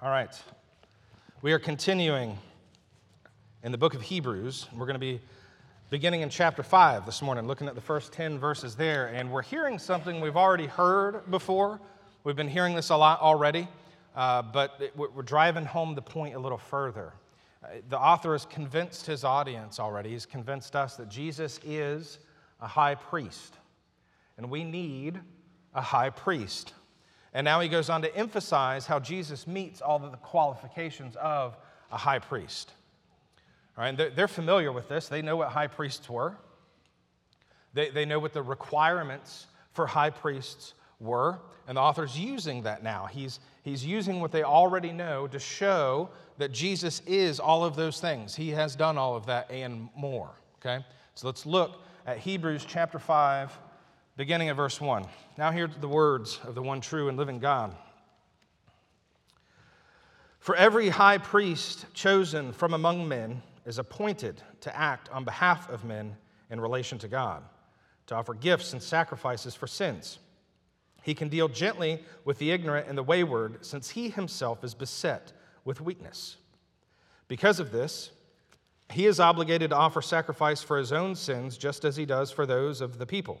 All right. We are continuing in the book of Hebrews. We're going to be beginning in chapter 5 this morning, looking at the first 10 verses there. And we're hearing something we've already heard before. We've been hearing this a lot already, uh, but it, we're driving home the point a little further. Uh, the author has convinced his audience already, he's convinced us that Jesus is a high priest, and we need a high priest. And now he goes on to emphasize how Jesus meets all of the qualifications of a high priest. All right, they're, they're familiar with this. They know what high priests were, they, they know what the requirements for high priests were. And the author's using that now. He's, he's using what they already know to show that Jesus is all of those things. He has done all of that and more. Okay? So let's look at Hebrews chapter 5, beginning at verse 1. Now, hear the words of the one true and living God. For every high priest chosen from among men is appointed to act on behalf of men in relation to God, to offer gifts and sacrifices for sins. He can deal gently with the ignorant and the wayward, since he himself is beset with weakness. Because of this, he is obligated to offer sacrifice for his own sins, just as he does for those of the people.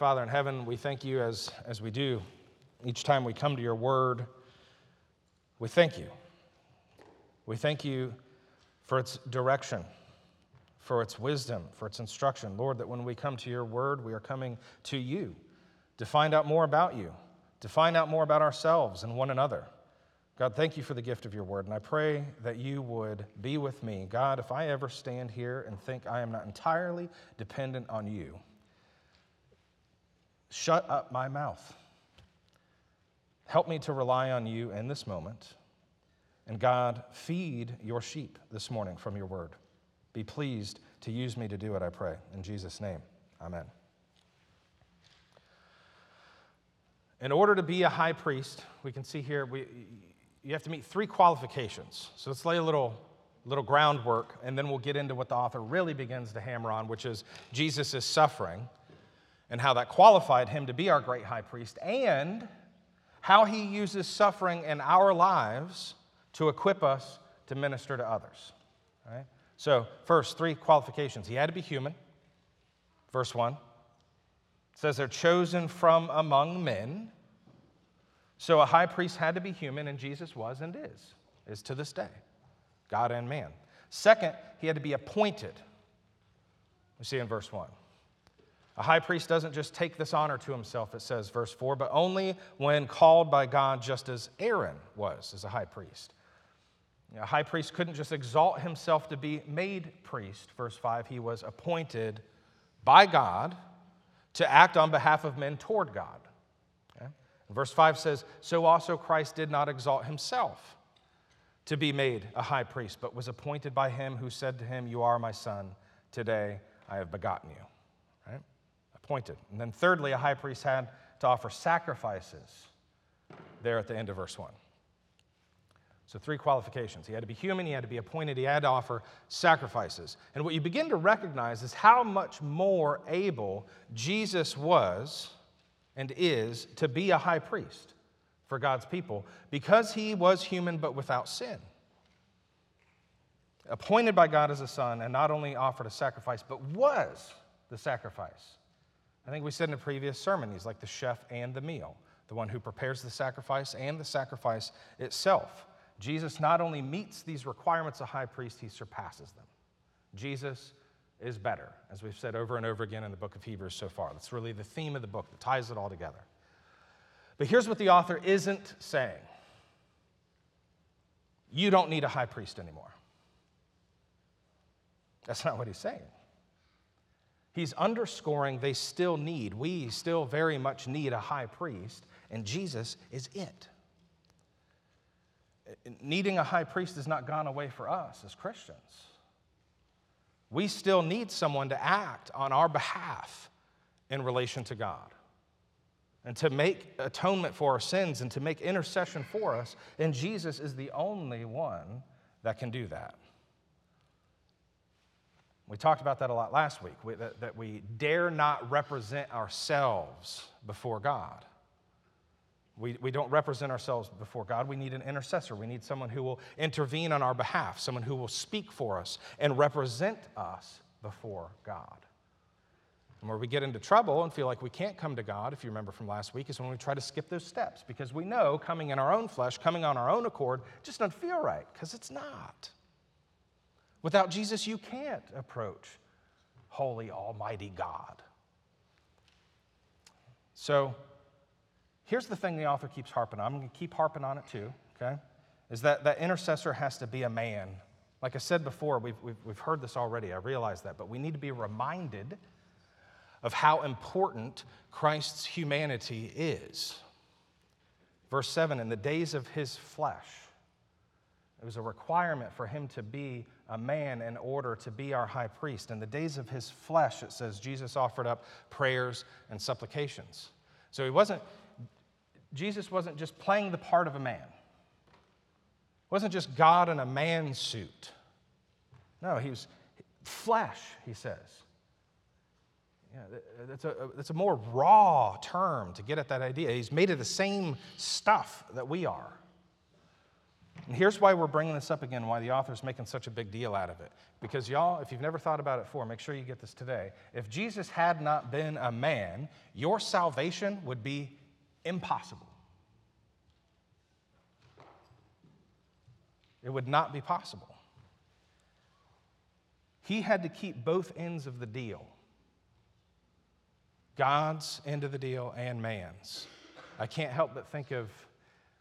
Father in heaven, we thank you as, as we do each time we come to your word. We thank you. We thank you for its direction, for its wisdom, for its instruction. Lord, that when we come to your word, we are coming to you to find out more about you, to find out more about ourselves and one another. God, thank you for the gift of your word, and I pray that you would be with me. God, if I ever stand here and think I am not entirely dependent on you, Shut up my mouth. Help me to rely on you in this moment. And God, feed your sheep this morning from your word. Be pleased to use me to do it, I pray. In Jesus' name, amen. In order to be a high priest, we can see here, we, you have to meet three qualifications. So let's lay a little, little groundwork, and then we'll get into what the author really begins to hammer on, which is Jesus' suffering and how that qualified him to be our great high priest, and how he uses suffering in our lives to equip us to minister to others. Right. So, first, three qualifications. He had to be human, verse 1. It says they're chosen from among men. So, a high priest had to be human, and Jesus was and is, is to this day, God and man. Second, he had to be appointed. We see in verse 1. A high priest doesn't just take this honor to himself, it says, verse 4, but only when called by God, just as Aaron was as a high priest. A high priest couldn't just exalt himself to be made priest, verse 5. He was appointed by God to act on behalf of men toward God. Okay? Verse 5 says, So also Christ did not exalt himself to be made a high priest, but was appointed by him who said to him, You are my son, today I have begotten you appointed. And then, thirdly, a high priest had to offer sacrifices there at the end of verse 1. So, three qualifications. He had to be human, he had to be appointed, he had to offer sacrifices. And what you begin to recognize is how much more able Jesus was and is to be a high priest for God's people because he was human but without sin. Appointed by God as a son, and not only offered a sacrifice, but was the sacrifice. I think we said in a previous sermon, he's like the chef and the meal, the one who prepares the sacrifice and the sacrifice itself. Jesus not only meets these requirements of high priest, he surpasses them. Jesus is better, as we've said over and over again in the book of Hebrews so far. That's really the theme of the book that ties it all together. But here's what the author isn't saying you don't need a high priest anymore. That's not what he's saying. He's underscoring they still need, we still very much need a high priest, and Jesus is it. Needing a high priest has not gone away for us as Christians. We still need someone to act on our behalf in relation to God and to make atonement for our sins and to make intercession for us. And Jesus is the only one that can do that. We talked about that a lot last week, we, that, that we dare not represent ourselves before God. We, we don't represent ourselves before God. We need an intercessor. We need someone who will intervene on our behalf, someone who will speak for us and represent us before God. And where we get into trouble and feel like we can't come to God, if you remember from last week, is when we try to skip those steps because we know coming in our own flesh, coming on our own accord, just doesn't feel right because it's not. Without Jesus, you can't approach holy, almighty God. So here's the thing the author keeps harping on. I'm going to keep harping on it too, okay? Is that that intercessor has to be a man. Like I said before, we've, we've, we've heard this already, I realize that, but we need to be reminded of how important Christ's humanity is. Verse 7 In the days of his flesh, it was a requirement for him to be a man in order to be our high priest. In the days of his flesh, it says Jesus offered up prayers and supplications. So he wasn't, Jesus wasn't just playing the part of a man. It wasn't just God in a man suit. No, he was flesh, he says. Yeah, that's a, that's a more raw term to get at that idea. He's made of the same stuff that we are. And here's why we're bringing this up again, why the author's making such a big deal out of it. Because, y'all, if you've never thought about it before, make sure you get this today. If Jesus had not been a man, your salvation would be impossible. It would not be possible. He had to keep both ends of the deal God's end of the deal and man's. I can't help but think of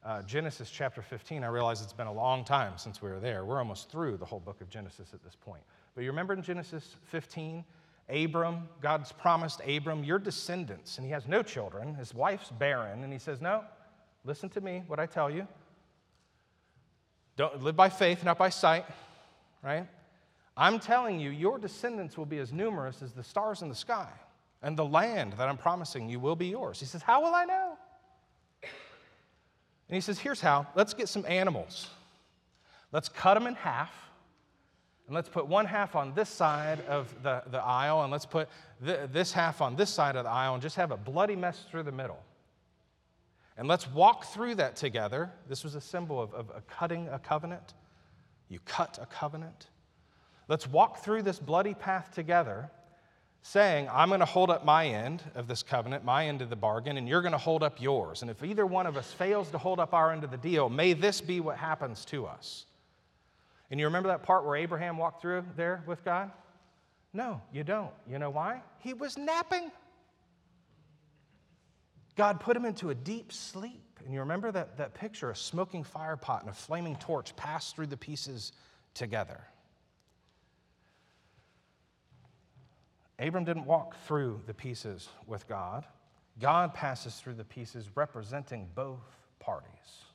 uh, Genesis chapter 15, I realize it's been a long time since we were there. We're almost through the whole book of Genesis at this point. But you remember in Genesis 15, Abram, God's promised Abram, your descendants, and he has no children. His wife's barren, and he says, No, listen to me, what I tell you. Don't live by faith, not by sight, right? I'm telling you, your descendants will be as numerous as the stars in the sky, and the land that I'm promising you will be yours. He says, How will I know? And he says, Here's how let's get some animals. Let's cut them in half. And let's put one half on this side of the, the aisle, and let's put th- this half on this side of the aisle, and just have a bloody mess through the middle. And let's walk through that together. This was a symbol of, of, of cutting a covenant. You cut a covenant. Let's walk through this bloody path together saying, I'm going to hold up my end of this covenant, my end of the bargain, and you're going to hold up yours. And if either one of us fails to hold up our end of the deal, may this be what happens to us. And you remember that part where Abraham walked through there with God? No, you don't. You know why? He was napping. God put him into a deep sleep. And you remember that, that picture a smoking fire pot and a flaming torch passed through the pieces together. Abram didn't walk through the pieces with God. God passes through the pieces representing both parties.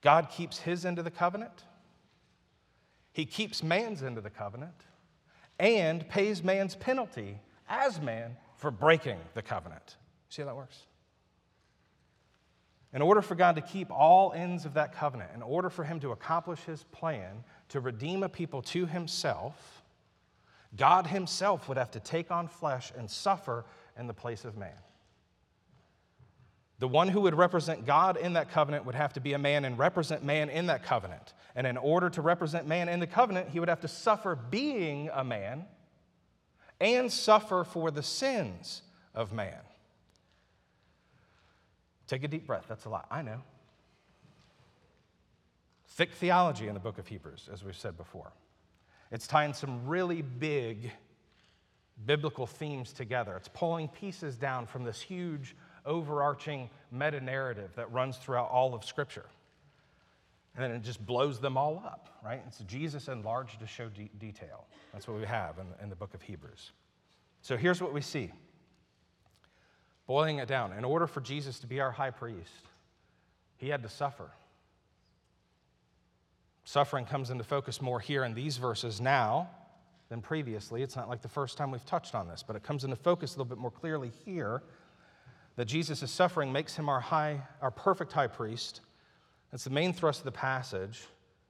God keeps his end of the covenant, he keeps man's end of the covenant, and pays man's penalty as man for breaking the covenant. See how that works? In order for God to keep all ends of that covenant, in order for him to accomplish his plan to redeem a people to himself, God Himself would have to take on flesh and suffer in the place of man. The one who would represent God in that covenant would have to be a man and represent man in that covenant. And in order to represent man in the covenant, he would have to suffer being a man and suffer for the sins of man. Take a deep breath. That's a lot. I know. Thick theology in the book of Hebrews, as we've said before. It's tying some really big biblical themes together. It's pulling pieces down from this huge, overarching meta narrative that runs throughout all of Scripture. And then it just blows them all up, right? It's Jesus enlarged to show de- detail. That's what we have in, in the book of Hebrews. So here's what we see. Boiling it down, in order for Jesus to be our high priest, he had to suffer. Suffering comes into focus more here in these verses now than previously. It's not like the first time we've touched on this, but it comes into focus a little bit more clearly here that Jesus' suffering makes him our high, our perfect high priest that's the main thrust of the passage.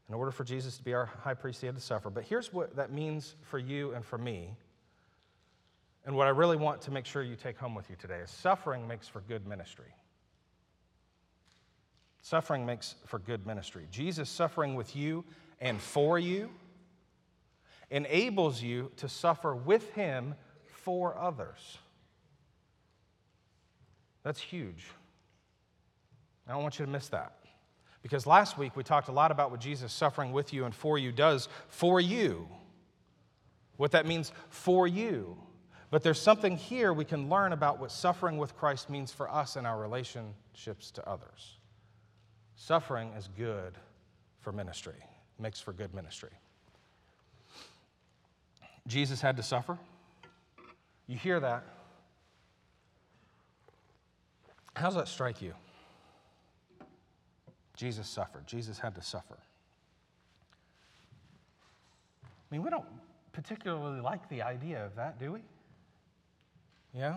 In order for Jesus to be our high priest, he had to suffer. But here's what that means for you and for me. And what I really want to make sure you take home with you today is suffering makes for good ministry. Suffering makes for good ministry. Jesus suffering with you and for you enables you to suffer with him for others. That's huge. I don't want you to miss that. Because last week we talked a lot about what Jesus suffering with you and for you does for you. What that means for you. But there's something here we can learn about what suffering with Christ means for us in our relationships to others. Suffering is good for ministry, makes for good ministry. Jesus had to suffer. You hear that? How does that strike you? Jesus suffered. Jesus had to suffer. I mean, we don't particularly like the idea of that, do we? Yeah?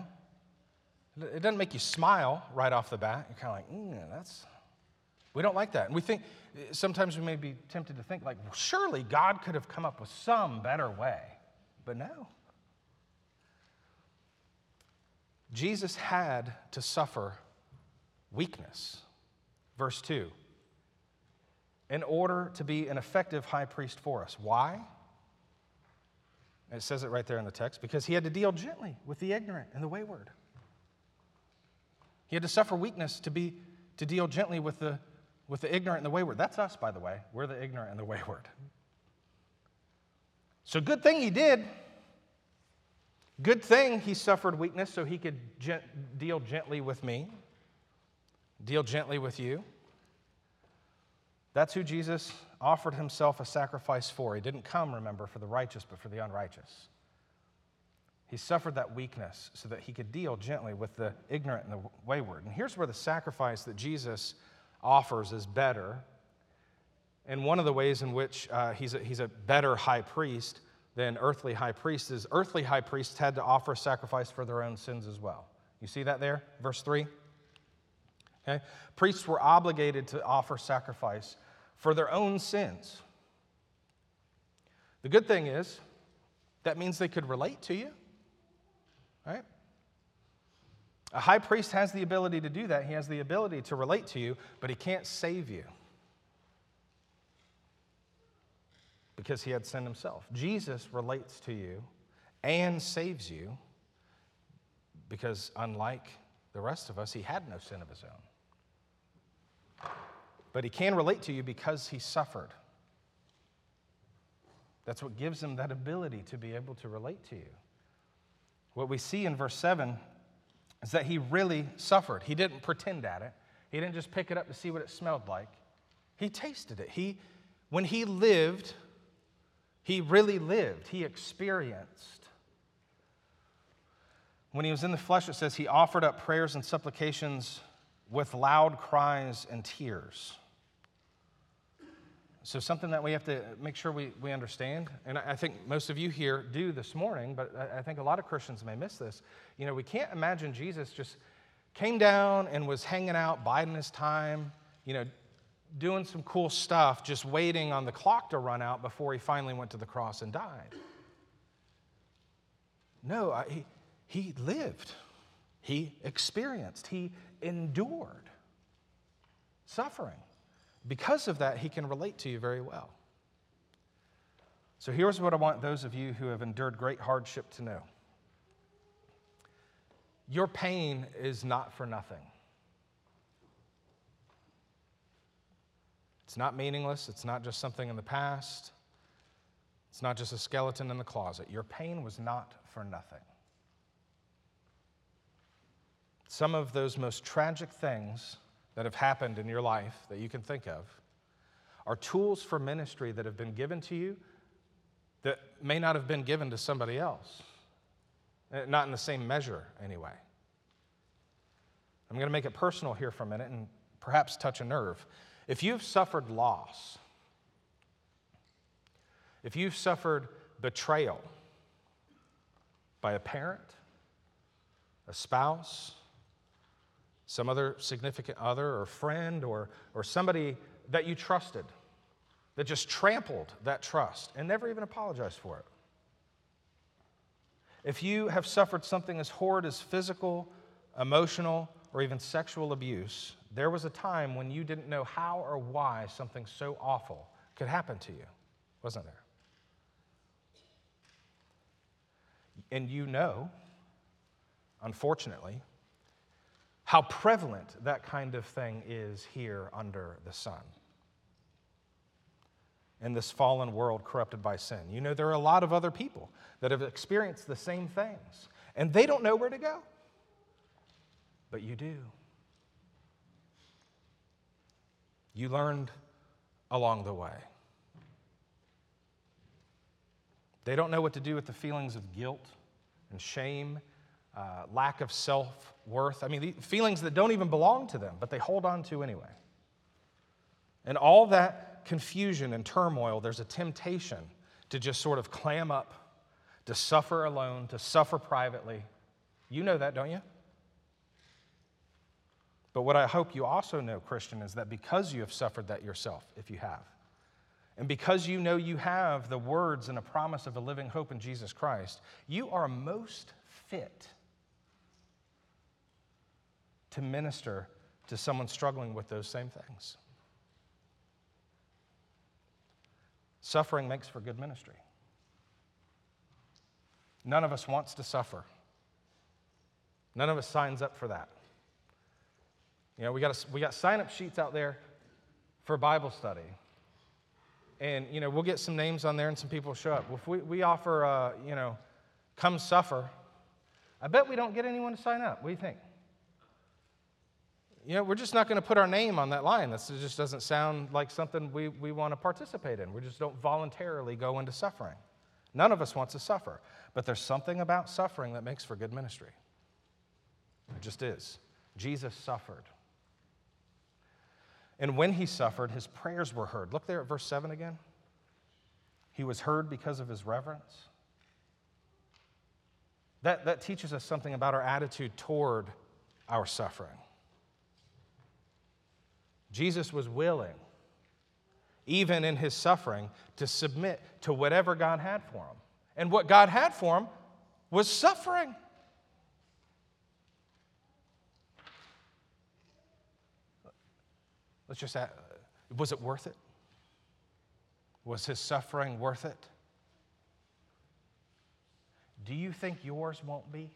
It doesn't make you smile right off the bat. You're kind of like, mm, that's, we don't like that. And we think, sometimes we may be tempted to think, like, surely God could have come up with some better way. But no. Jesus had to suffer weakness. Verse 2 in order to be an effective high priest for us. Why? It says it right there in the text because he had to deal gently with the ignorant and the wayward. He had to suffer weakness to, be, to deal gently with the, with the ignorant and the wayward. That's us, by the way. We're the ignorant and the wayward. So, good thing he did. Good thing he suffered weakness so he could gent- deal gently with me, deal gently with you. That's who Jesus offered himself a sacrifice for. He didn't come, remember, for the righteous, but for the unrighteous. He suffered that weakness so that he could deal gently with the ignorant and the wayward. And here's where the sacrifice that Jesus offers is better. And one of the ways in which uh, he's, a, he's a better high priest than earthly high priests is earthly high priests had to offer sacrifice for their own sins as well. You see that there? Verse 3? Okay? Priests were obligated to offer sacrifice for their own sins. The good thing is, that means they could relate to you, right? A high priest has the ability to do that. He has the ability to relate to you, but he can't save you because he had sin himself. Jesus relates to you and saves you because, unlike the rest of us, he had no sin of his own. But he can relate to you because he suffered. That's what gives him that ability to be able to relate to you. What we see in verse 7 is that he really suffered. He didn't pretend at it, he didn't just pick it up to see what it smelled like. He tasted it. He, when he lived, he really lived, he experienced. When he was in the flesh, it says he offered up prayers and supplications with loud cries and tears. So, something that we have to make sure we, we understand, and I think most of you here do this morning, but I think a lot of Christians may miss this. You know, we can't imagine Jesus just came down and was hanging out, biding his time, you know, doing some cool stuff, just waiting on the clock to run out before he finally went to the cross and died. No, I, he, he lived, he experienced, he endured suffering. Because of that, he can relate to you very well. So here's what I want those of you who have endured great hardship to know your pain is not for nothing. It's not meaningless, it's not just something in the past. It's not just a skeleton in the closet. Your pain was not for nothing. Some of those most tragic things that have happened in your life that you can think of are tools for ministry that have been given to you that may not have been given to somebody else. Eh, not in the same measure, anyway. I'm going to make it personal here for a minute and perhaps touch a nerve. If you've suffered loss, if you've suffered betrayal by a parent, a spouse, some other significant other or friend or, or somebody that you trusted that just trampled that trust and never even apologized for it. If you have suffered something as horrid as physical, emotional, or even sexual abuse, there was a time when you didn't know how or why something so awful could happen to you, wasn't there? And you know, unfortunately, how prevalent that kind of thing is here under the sun in this fallen world corrupted by sin. You know, there are a lot of other people that have experienced the same things, and they don't know where to go. But you do. You learned along the way. They don't know what to do with the feelings of guilt and shame, uh, lack of self worth. I mean, feelings that don't even belong to them, but they hold on to anyway. And all that confusion and turmoil, there's a temptation to just sort of clam up, to suffer alone, to suffer privately. You know that, don't you? But what I hope you also know, Christian, is that because you have suffered that yourself, if you have, and because you know you have the words and a promise of a living hope in Jesus Christ, you are most fit to minister to someone struggling with those same things. Suffering makes for good ministry. None of us wants to suffer. None of us signs up for that. You know, we got, a, we got sign up sheets out there for Bible study. And, you know, we'll get some names on there and some people show up. If we, we offer, uh, you know, come suffer, I bet we don't get anyone to sign up. What do you think? You know, we're just not going to put our name on that line. This just doesn't sound like something we, we want to participate in. We just don't voluntarily go into suffering. None of us wants to suffer. But there's something about suffering that makes for good ministry. It just is. Jesus suffered. And when he suffered, his prayers were heard. Look there at verse 7 again. He was heard because of his reverence. That, that teaches us something about our attitude toward our suffering. Jesus was willing, even in his suffering, to submit to whatever God had for him. And what God had for him was suffering. Let's just ask was it worth it? Was his suffering worth it? Do you think yours won't be?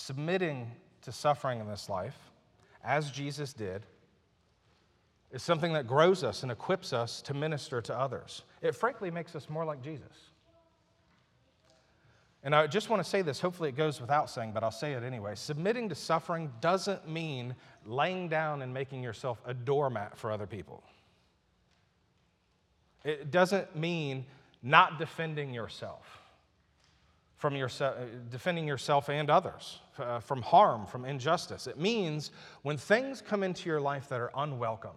Submitting to suffering in this life, as Jesus did, is something that grows us and equips us to minister to others. It frankly makes us more like Jesus. And I just want to say this, hopefully it goes without saying, but I'll say it anyway. Submitting to suffering doesn't mean laying down and making yourself a doormat for other people. It doesn't mean not defending yourself from yourself, defending yourself and others uh, from harm, from injustice. It means when things come into your life that are unwelcome,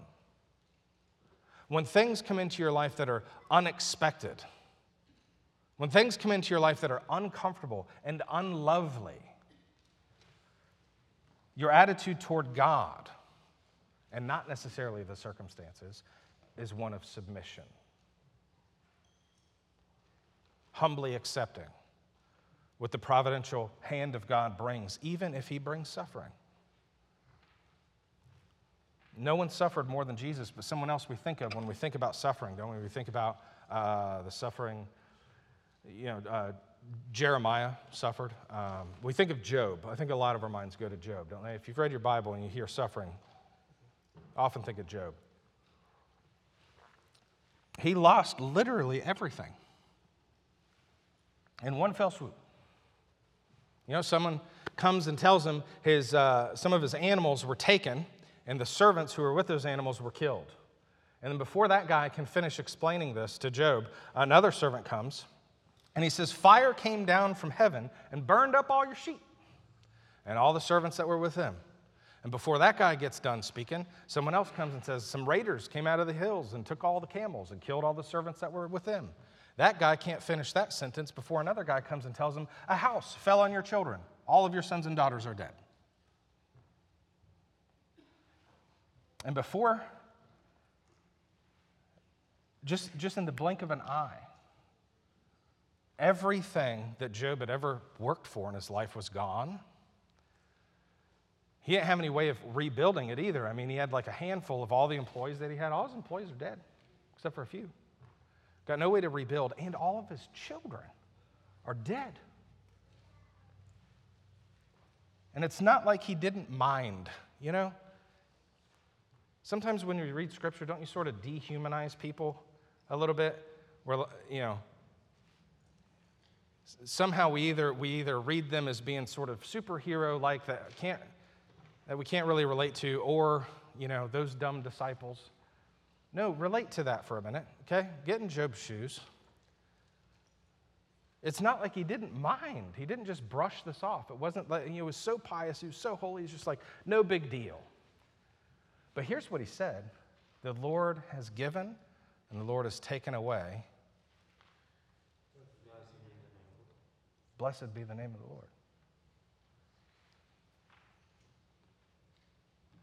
when things come into your life that are unexpected, when things come into your life that are uncomfortable and unlovely, your attitude toward God, and not necessarily the circumstances, is one of submission. Humbly accepting what the providential hand of God brings, even if he brings suffering. No one suffered more than Jesus, but someone else we think of when we think about suffering, don't we? We think about uh, the suffering, you know, uh, Jeremiah suffered. Um, we think of Job. I think a lot of our minds go to Job, don't they? If you've read your Bible and you hear suffering, often think of Job. he lost literally everything in one fell swoop. You know, someone comes and tells him his, uh, some of his animals were taken, and the servants who were with those animals were killed. And then before that guy can finish explaining this to Job, another servant comes and he says, Fire came down from heaven and burned up all your sheep and all the servants that were with him. And before that guy gets done speaking, someone else comes and says, Some raiders came out of the hills and took all the camels and killed all the servants that were with him. That guy can't finish that sentence before another guy comes and tells him, A house fell on your children. All of your sons and daughters are dead. And before, just, just in the blink of an eye, everything that Job had ever worked for in his life was gone. He didn't have any way of rebuilding it either. I mean, he had like a handful of all the employees that he had. All his employees are dead, except for a few. Got no way to rebuild, and all of his children are dead. And it's not like he didn't mind, you know? Sometimes when you read scripture, don't you sort of dehumanize people a little bit? Where, you know, somehow we either, we either read them as being sort of superhero like that, can't, that we can't really relate to, or, you know, those dumb disciples. No, relate to that for a minute, okay? Get in Job's shoes. It's not like he didn't mind. He didn't just brush this off. It wasn't like he was so pious, he was so holy, he's just like, no big deal. But here's what he said The Lord has given, and the Lord has taken away. Blessed be the name of the Lord.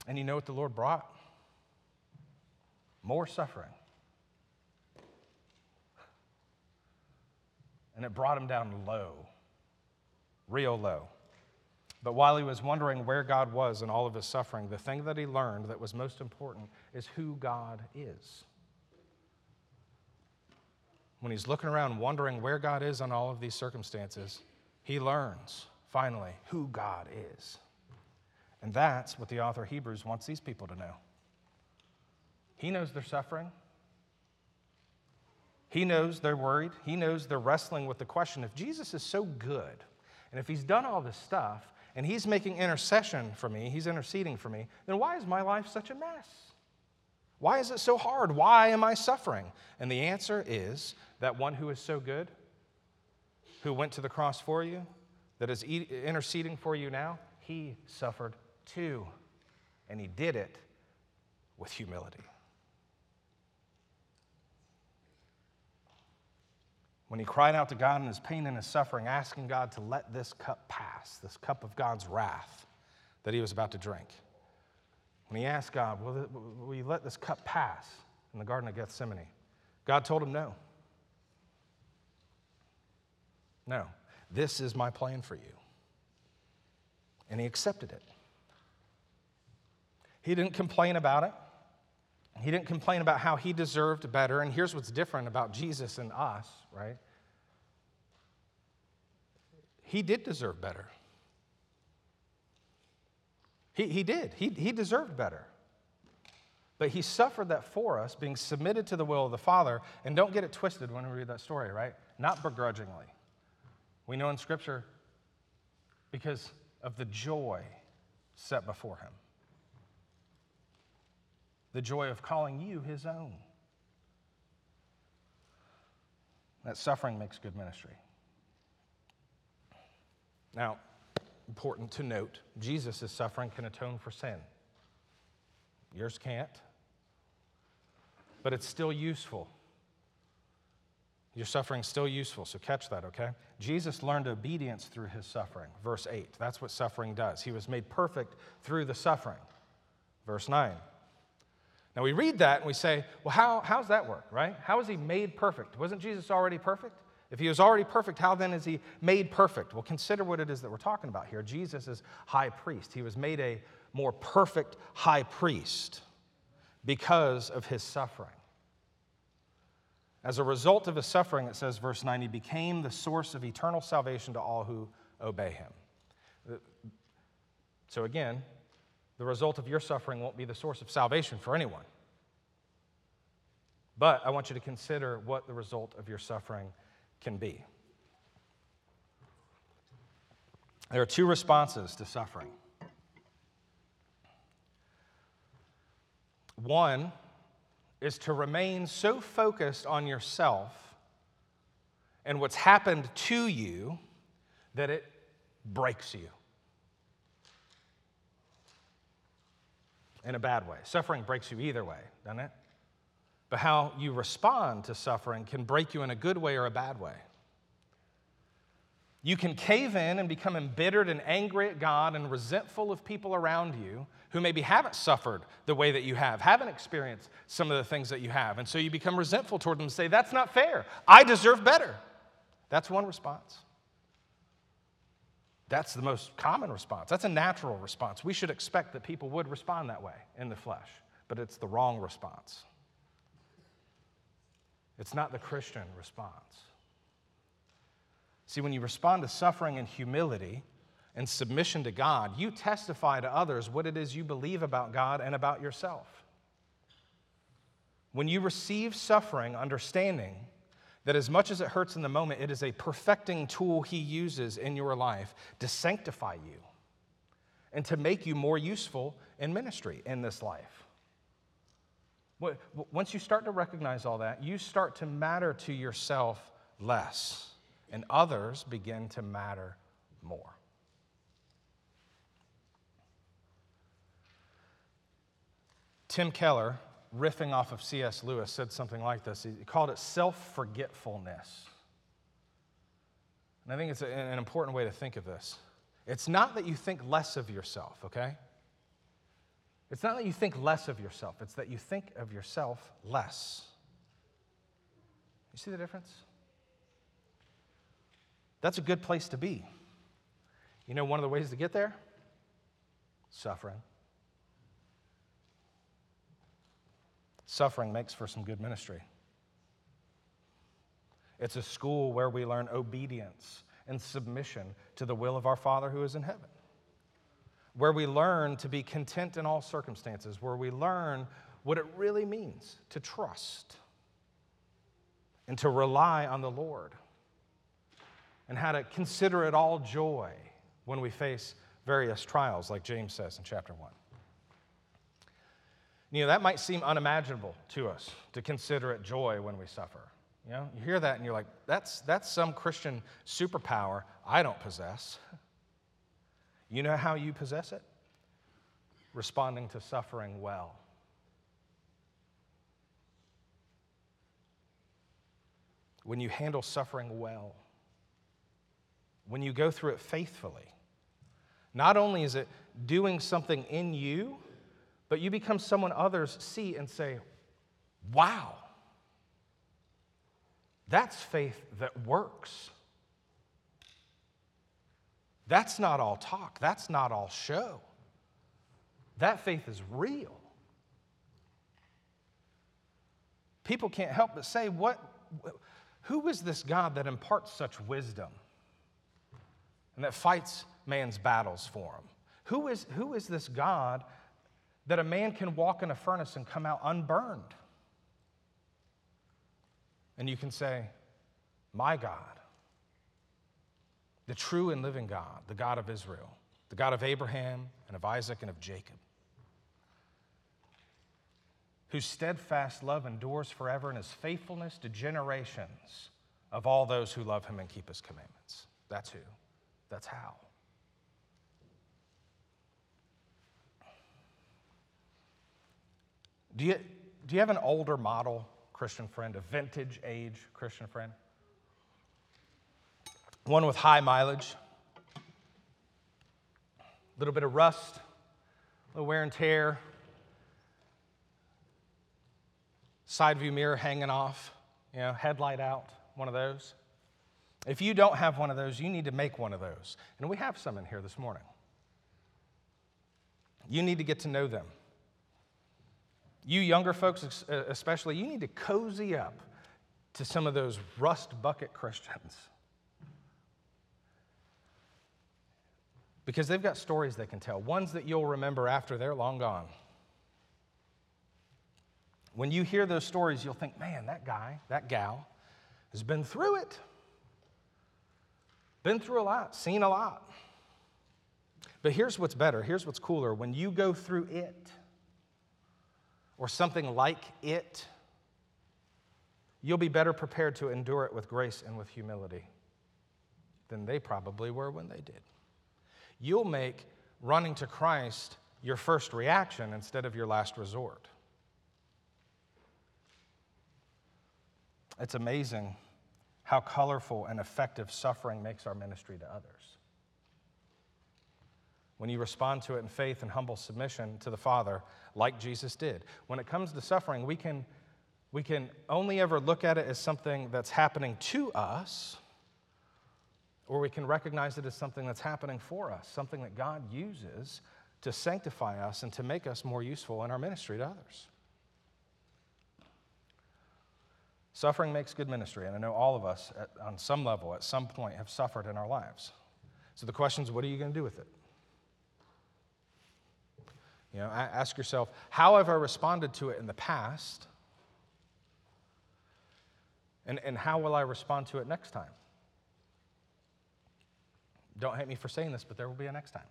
And you know what the Lord brought? More suffering. And it brought him down low, real low. But while he was wondering where God was in all of his suffering, the thing that he learned that was most important is who God is. When he's looking around wondering where God is on all of these circumstances, he learns finally who God is. And that's what the author Hebrews wants these people to know. He knows they're suffering. He knows they're worried. He knows they're wrestling with the question if Jesus is so good, and if he's done all this stuff, and he's making intercession for me, he's interceding for me, then why is my life such a mess? Why is it so hard? Why am I suffering? And the answer is that one who is so good, who went to the cross for you, that is interceding for you now, he suffered too. And he did it with humility. When he cried out to God in his pain and his suffering, asking God to let this cup pass, this cup of God's wrath that he was about to drink. When he asked God, Will, will you let this cup pass in the Garden of Gethsemane? God told him, No. No. This is my plan for you. And he accepted it. He didn't complain about it. He didn't complain about how he deserved better. And here's what's different about Jesus and us, right? He did deserve better. He, he did. He, he deserved better. But he suffered that for us, being submitted to the will of the Father. And don't get it twisted when we read that story, right? Not begrudgingly. We know in Scripture because of the joy set before him the joy of calling you his own. That suffering makes good ministry. Now, important to note Jesus' suffering can atone for sin. Yours can't, but it's still useful. Your suffering's still useful, so catch that, okay? Jesus learned obedience through his suffering. Verse 8. That's what suffering does. He was made perfect through the suffering. Verse 9. Now we read that and we say, well, how, how's that work, right? How is he made perfect? Wasn't Jesus already perfect? If he was already perfect, how then is he made perfect? Well, consider what it is that we're talking about here. Jesus is high priest. He was made a more perfect high priest because of his suffering. As a result of his suffering, it says, verse 9, he became the source of eternal salvation to all who obey him. Uh, so, again, the result of your suffering won't be the source of salvation for anyone. But I want you to consider what the result of your suffering can be. There are two responses to suffering. One is to remain so focused on yourself and what's happened to you that it breaks you. In a bad way. Suffering breaks you either way, doesn't it? But how you respond to suffering can break you in a good way or a bad way. You can cave in and become embittered and angry at God and resentful of people around you who maybe haven't suffered the way that you have, haven't experienced some of the things that you have. And so you become resentful toward them and say, That's not fair. I deserve better. That's one response. That's the most common response. That's a natural response. We should expect that people would respond that way in the flesh, but it's the wrong response. It's not the Christian response. See, when you respond to suffering in humility and submission to God, you testify to others what it is you believe about God and about yourself. When you receive suffering, understanding that as much as it hurts in the moment, it is a perfecting tool He uses in your life to sanctify you and to make you more useful in ministry in this life. Once you start to recognize all that, you start to matter to yourself less and others begin to matter more. Tim Keller, riffing off of C.S. Lewis, said something like this. He called it self forgetfulness. And I think it's an important way to think of this. It's not that you think less of yourself, okay? It's not that you think less of yourself, it's that you think of yourself less. You see the difference? That's a good place to be. You know, one of the ways to get there? Suffering. Suffering makes for some good ministry. It's a school where we learn obedience and submission to the will of our Father who is in heaven, where we learn to be content in all circumstances, where we learn what it really means to trust and to rely on the Lord and how to consider it all joy when we face various trials, like James says in chapter 1. You know, that might seem unimaginable to us to consider it joy when we suffer. You know, you hear that and you're like, that's, that's some Christian superpower I don't possess. You know how you possess it? Responding to suffering well. When you handle suffering well, when you go through it faithfully. Not only is it doing something in you, but you become someone others see and say, wow, that's faith that works. That's not all talk, that's not all show. That faith is real. People can't help but say, what, who is this God that imparts such wisdom? and that fights man's battles for him. Who is, who is this God that a man can walk in a furnace and come out unburned? And you can say, My God, the true and living God, the God of Israel, the God of Abraham and of Isaac and of Jacob, whose steadfast love endures forever and his faithfulness to generations of all those who love him and keep his commandments. That's who. That's how. Do you, do you have an older model Christian friend, a vintage age Christian friend? One with high mileage, a little bit of rust, a little wear and tear, side view mirror hanging off, you know, headlight out, one of those. If you don't have one of those, you need to make one of those. And we have some in here this morning. You need to get to know them. You younger folks, uh, especially, you need to cozy up to some of those rust bucket Christians. Because they've got stories they can tell, ones that you'll remember after they're long gone. When you hear those stories, you'll think, man, that guy, that gal has been through it. Been through a lot, seen a lot. But here's what's better, here's what's cooler. When you go through it, or something like it, you'll be better prepared to endure it with grace and with humility than they probably were when they did. You'll make running to Christ your first reaction instead of your last resort. It's amazing how colorful and effective suffering makes our ministry to others. When you respond to it in faith and humble submission to the Father, like Jesus did. When it comes to suffering, we can, we can only ever look at it as something that's happening to us, or we can recognize it as something that's happening for us, something that God uses to sanctify us and to make us more useful in our ministry to others. Suffering makes good ministry, and I know all of us, at, on some level, at some point, have suffered in our lives. So the question is, what are you going to do with it? You know, ask yourself, how have I responded to it in the past? And, and how will I respond to it next time? Don't hate me for saying this, but there will be a next time.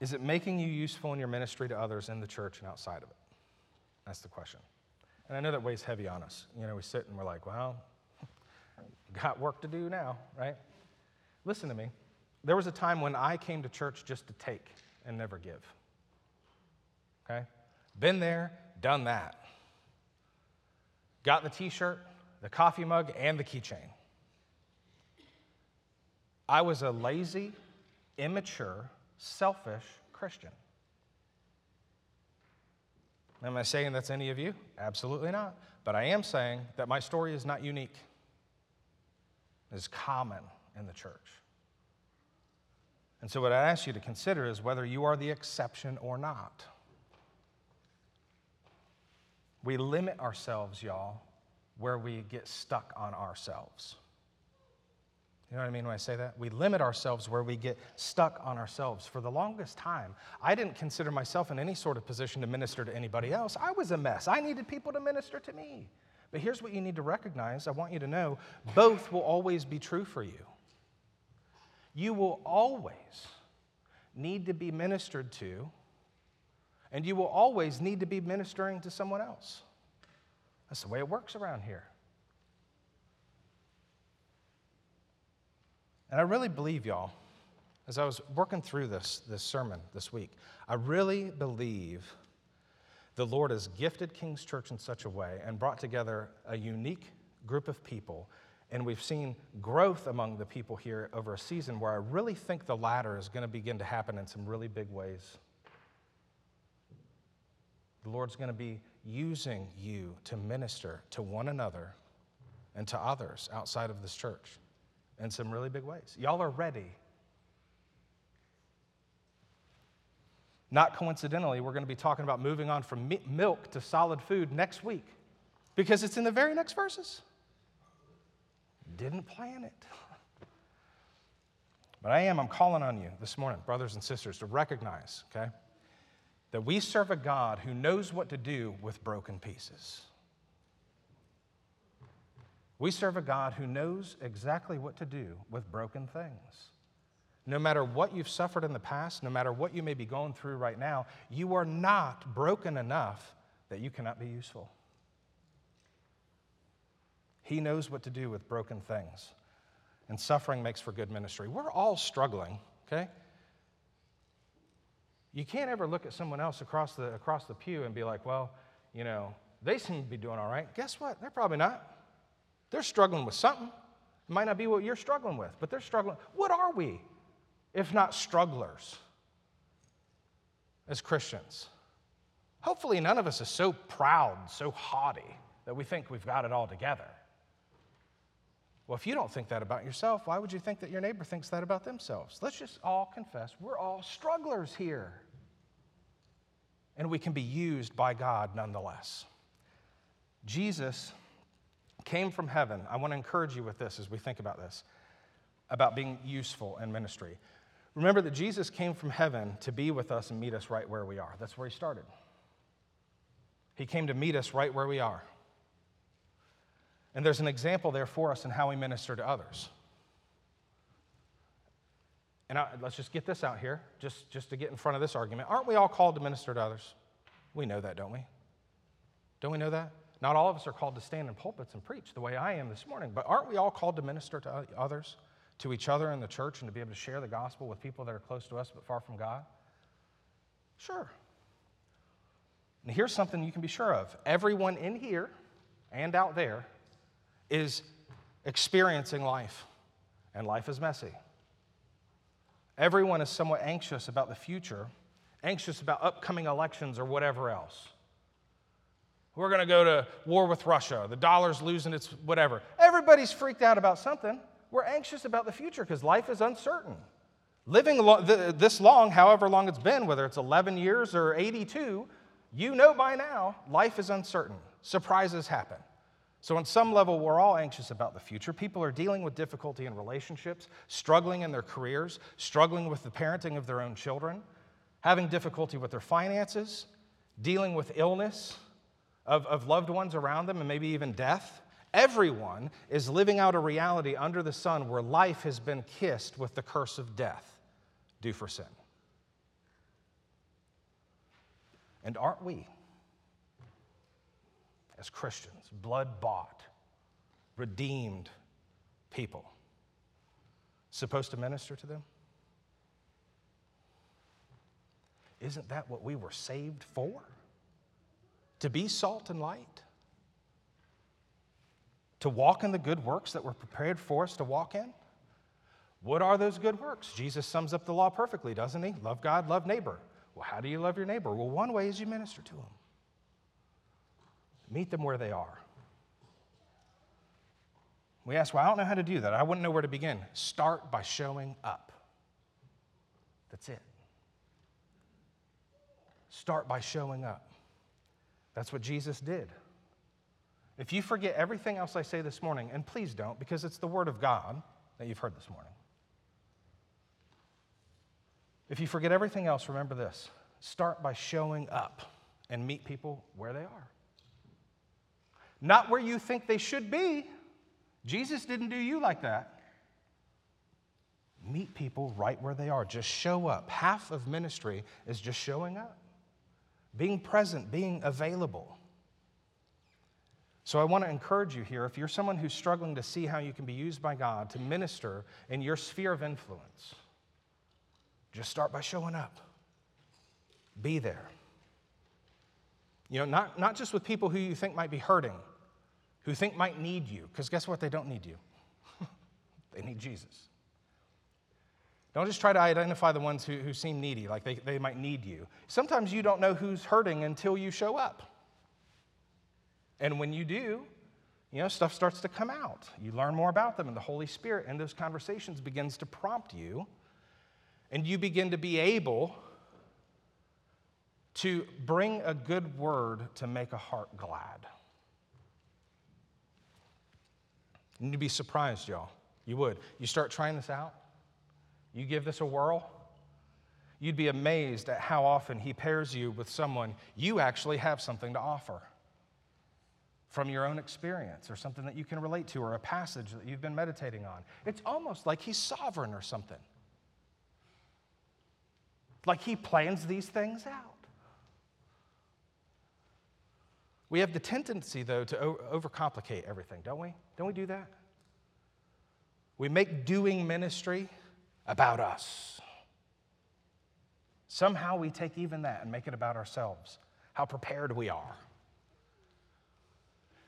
Is it making you useful in your ministry to others in the church and outside of it? That's the question. And I know that weighs heavy on us. You know, we sit and we're like, well, got work to do now, right? Listen to me. There was a time when I came to church just to take and never give. Okay? Been there, done that. Got the t shirt, the coffee mug, and the keychain. I was a lazy, immature, selfish Christian. Am I saying that's any of you? Absolutely not. But I am saying that my story is not unique, it's common in the church. And so, what I ask you to consider is whether you are the exception or not. We limit ourselves, y'all, where we get stuck on ourselves. You know what I mean when I say that? We limit ourselves where we get stuck on ourselves. For the longest time, I didn't consider myself in any sort of position to minister to anybody else. I was a mess. I needed people to minister to me. But here's what you need to recognize I want you to know both will always be true for you. You will always need to be ministered to, and you will always need to be ministering to someone else. That's the way it works around here. And I really believe, y'all, as I was working through this, this sermon this week, I really believe the Lord has gifted King's Church in such a way and brought together a unique group of people. And we've seen growth among the people here over a season where I really think the latter is going to begin to happen in some really big ways. The Lord's going to be using you to minister to one another and to others outside of this church in some really big ways. Y'all are ready. Not coincidentally, we're going to be talking about moving on from milk to solid food next week because it's in the very next verses. Didn't plan it. But I am, I'm calling on you this morning, brothers and sisters, to recognize, okay, that we serve a God who knows what to do with broken pieces. We serve a God who knows exactly what to do with broken things. No matter what you've suffered in the past, no matter what you may be going through right now, you are not broken enough that you cannot be useful. He knows what to do with broken things. And suffering makes for good ministry. We're all struggling, okay? You can't ever look at someone else across the, across the pew and be like, well, you know, they seem to be doing all right. Guess what? They're probably not. They're struggling with something. It might not be what you're struggling with, but they're struggling. What are we, if not strugglers as Christians? Hopefully, none of us is so proud, so haughty that we think we've got it all together. Well, if you don't think that about yourself, why would you think that your neighbor thinks that about themselves? Let's just all confess we're all strugglers here. And we can be used by God nonetheless. Jesus came from heaven. I want to encourage you with this as we think about this, about being useful in ministry. Remember that Jesus came from heaven to be with us and meet us right where we are. That's where he started. He came to meet us right where we are. And there's an example there for us in how we minister to others. And I, let's just get this out here, just, just to get in front of this argument. Aren't we all called to minister to others? We know that, don't we? Don't we know that? Not all of us are called to stand in pulpits and preach the way I am this morning, but aren't we all called to minister to others, to each other in the church, and to be able to share the gospel with people that are close to us but far from God? Sure. And here's something you can be sure of everyone in here and out there is experiencing life, and life is messy. Everyone is somewhat anxious about the future, anxious about upcoming elections or whatever else. We're going to go to war with Russia. The dollar's losing its whatever. Everybody's freaked out about something. We're anxious about the future because life is uncertain. Living lo- th- this long, however long it's been, whether it's 11 years or 82, you know by now life is uncertain. Surprises happen. So, on some level, we're all anxious about the future. People are dealing with difficulty in relationships, struggling in their careers, struggling with the parenting of their own children, having difficulty with their finances, dealing with illness of, of loved ones around them, and maybe even death. Everyone is living out a reality under the sun where life has been kissed with the curse of death due for sin. And aren't we? As Christians, blood bought, redeemed people, supposed to minister to them? Isn't that what we were saved for? To be salt and light? To walk in the good works that were prepared for us to walk in? What are those good works? Jesus sums up the law perfectly, doesn't he? Love God, love neighbor. Well, how do you love your neighbor? Well, one way is you minister to him. Meet them where they are. We ask, well, I don't know how to do that. I wouldn't know where to begin. Start by showing up. That's it. Start by showing up. That's what Jesus did. If you forget everything else I say this morning, and please don't, because it's the Word of God that you've heard this morning. If you forget everything else, remember this start by showing up and meet people where they are not where you think they should be. Jesus didn't do you like that. Meet people right where they are. Just show up. Half of ministry is just showing up, being present, being available. So I want to encourage you here if you're someone who's struggling to see how you can be used by God to minister in your sphere of influence, just start by showing up. Be there. You know, not, not just with people who you think might be hurting, who think might need you, because guess what? They don't need you, they need Jesus. Don't just try to identify the ones who, who seem needy, like they, they might need you. Sometimes you don't know who's hurting until you show up. And when you do, you know, stuff starts to come out. You learn more about them, and the Holy Spirit in those conversations begins to prompt you, and you begin to be able to bring a good word to make a heart glad. And you'd be surprised, y'all. You would. You start trying this out, you give this a whirl, you'd be amazed at how often he pairs you with someone you actually have something to offer from your own experience or something that you can relate to or a passage that you've been meditating on. It's almost like he's sovereign or something. Like he plans these things out. We have the tendency, though, to overcomplicate everything, don't we? Don't we do that? We make doing ministry about us. Somehow we take even that and make it about ourselves, how prepared we are,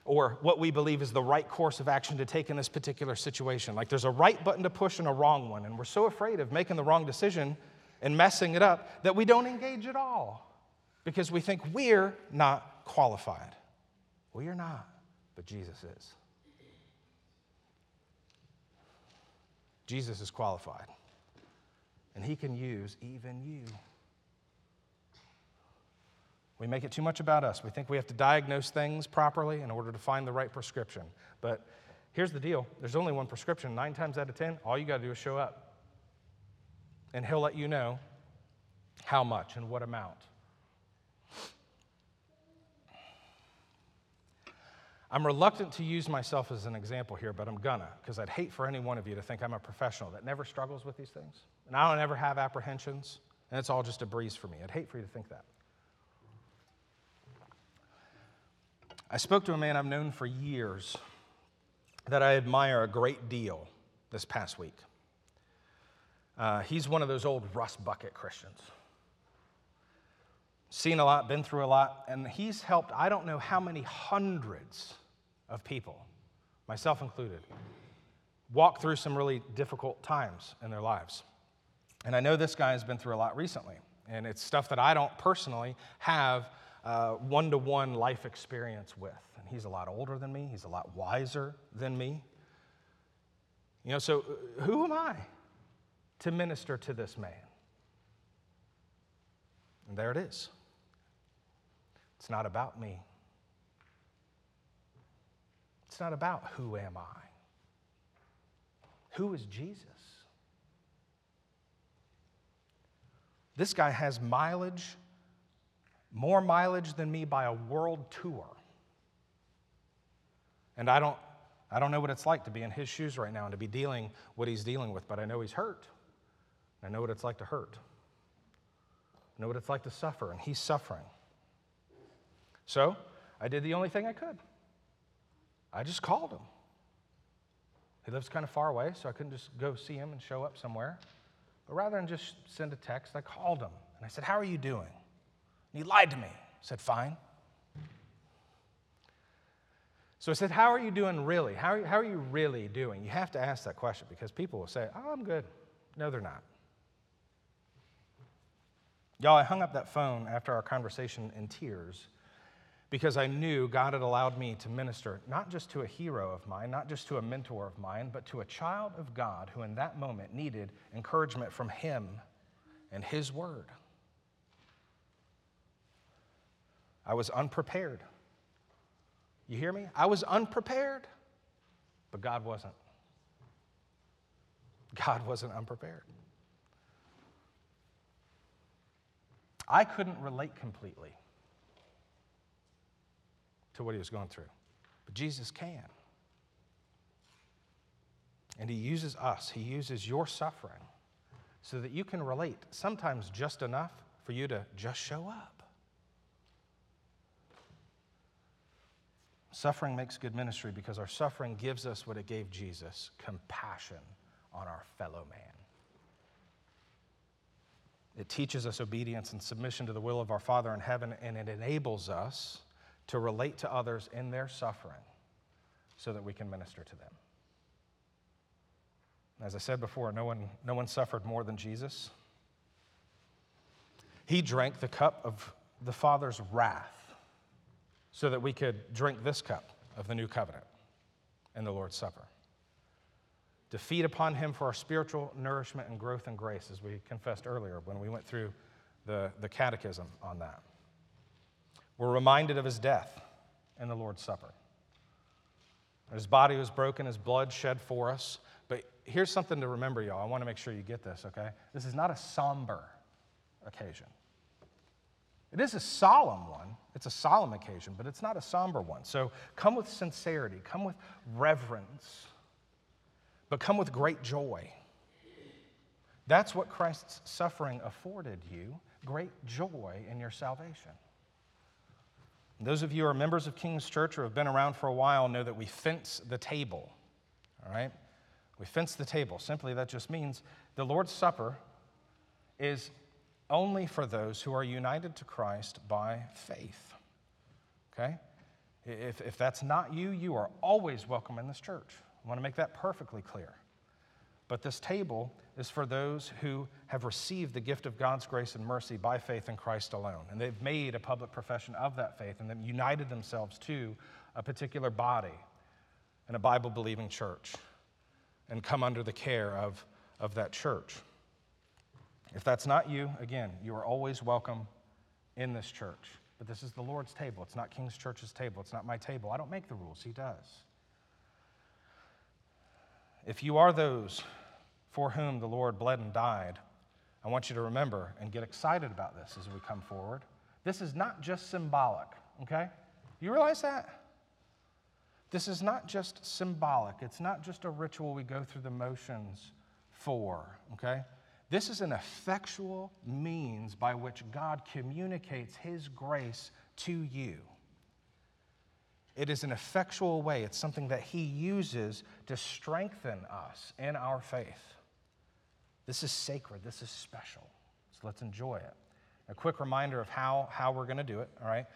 or what we believe is the right course of action to take in this particular situation. Like there's a right button to push and a wrong one, and we're so afraid of making the wrong decision and messing it up that we don't engage at all because we think we're not qualified. Well, you're not, but Jesus is. Jesus is qualified, and he can use even you. We make it too much about us. We think we have to diagnose things properly in order to find the right prescription. But here's the deal there's only one prescription. Nine times out of ten, all you got to do is show up. and He'll let you know how much and what amount. I'm reluctant to use myself as an example here, but I'm gonna, because I'd hate for any one of you to think I'm a professional that never struggles with these things. And I don't ever have apprehensions, and it's all just a breeze for me. I'd hate for you to think that. I spoke to a man I've known for years that I admire a great deal this past week. Uh, he's one of those old rust bucket Christians. Seen a lot, been through a lot, and he's helped I don't know how many hundreds of people, myself included, walk through some really difficult times in their lives. And I know this guy has been through a lot recently, and it's stuff that I don't personally have one to one life experience with. And he's a lot older than me, he's a lot wiser than me. You know, so uh, who am I to minister to this man? And there it is. It's not about me. It's not about who am I. Who is Jesus? This guy has mileage, more mileage than me by a world tour. And I don't, I don't know what it's like to be in his shoes right now and to be dealing what he's dealing with, but I know he's hurt. I know what it's like to hurt. I know what it's like to suffer, and he's suffering. So I did the only thing I could. I just called him. He lives kind of far away, so I couldn't just go see him and show up somewhere. But rather than just send a text, I called him and I said, How are you doing? And he lied to me. Said, Fine. So I said, How are you doing really? How are you, how are you really doing? You have to ask that question because people will say, Oh, I'm good. No, they're not. Y'all, I hung up that phone after our conversation in tears because I knew God had allowed me to minister not just to a hero of mine, not just to a mentor of mine, but to a child of God who in that moment needed encouragement from Him and His Word. I was unprepared. You hear me? I was unprepared, but God wasn't. God wasn't unprepared. I couldn't relate completely to what he was going through. But Jesus can. And he uses us, he uses your suffering so that you can relate, sometimes just enough for you to just show up. Suffering makes good ministry because our suffering gives us what it gave Jesus compassion on our fellow man. It teaches us obedience and submission to the will of our Father in heaven, and it enables us to relate to others in their suffering so that we can minister to them. As I said before, no one, no one suffered more than Jesus. He drank the cup of the Father's wrath so that we could drink this cup of the new covenant in the Lord's Supper. To feed upon him for our spiritual nourishment and growth and grace, as we confessed earlier when we went through the, the catechism on that. We're reminded of his death in the Lord's Supper. His body was broken, his blood shed for us. But here's something to remember, y'all. I want to make sure you get this, okay? This is not a somber occasion. It is a solemn one. It's a solemn occasion, but it's not a somber one. So come with sincerity, come with reverence, but come with great joy. That's what Christ's suffering afforded you great joy in your salvation. Those of you who are members of King's Church or have been around for a while know that we fence the table, all right? We fence the table. Simply, that just means the Lord's Supper is only for those who are united to Christ by faith, okay? If, if that's not you, you are always welcome in this church. I want to make that perfectly clear. But this table is for those who have received the gift of God's grace and mercy by faith in Christ alone. And they've made a public profession of that faith and then united themselves to a particular body and a Bible believing church and come under the care of, of that church. If that's not you, again, you are always welcome in this church. But this is the Lord's table. It's not King's Church's table. It's not my table. I don't make the rules, He does. If you are those for whom the Lord bled and died, I want you to remember and get excited about this as we come forward. This is not just symbolic, okay? You realize that? This is not just symbolic, it's not just a ritual we go through the motions for, okay? This is an effectual means by which God communicates His grace to you. It is an effectual way, it's something that He uses to strengthen us in our faith. This is sacred, this is special. So let's enjoy it. A quick reminder of how, how we're going to do it, all right?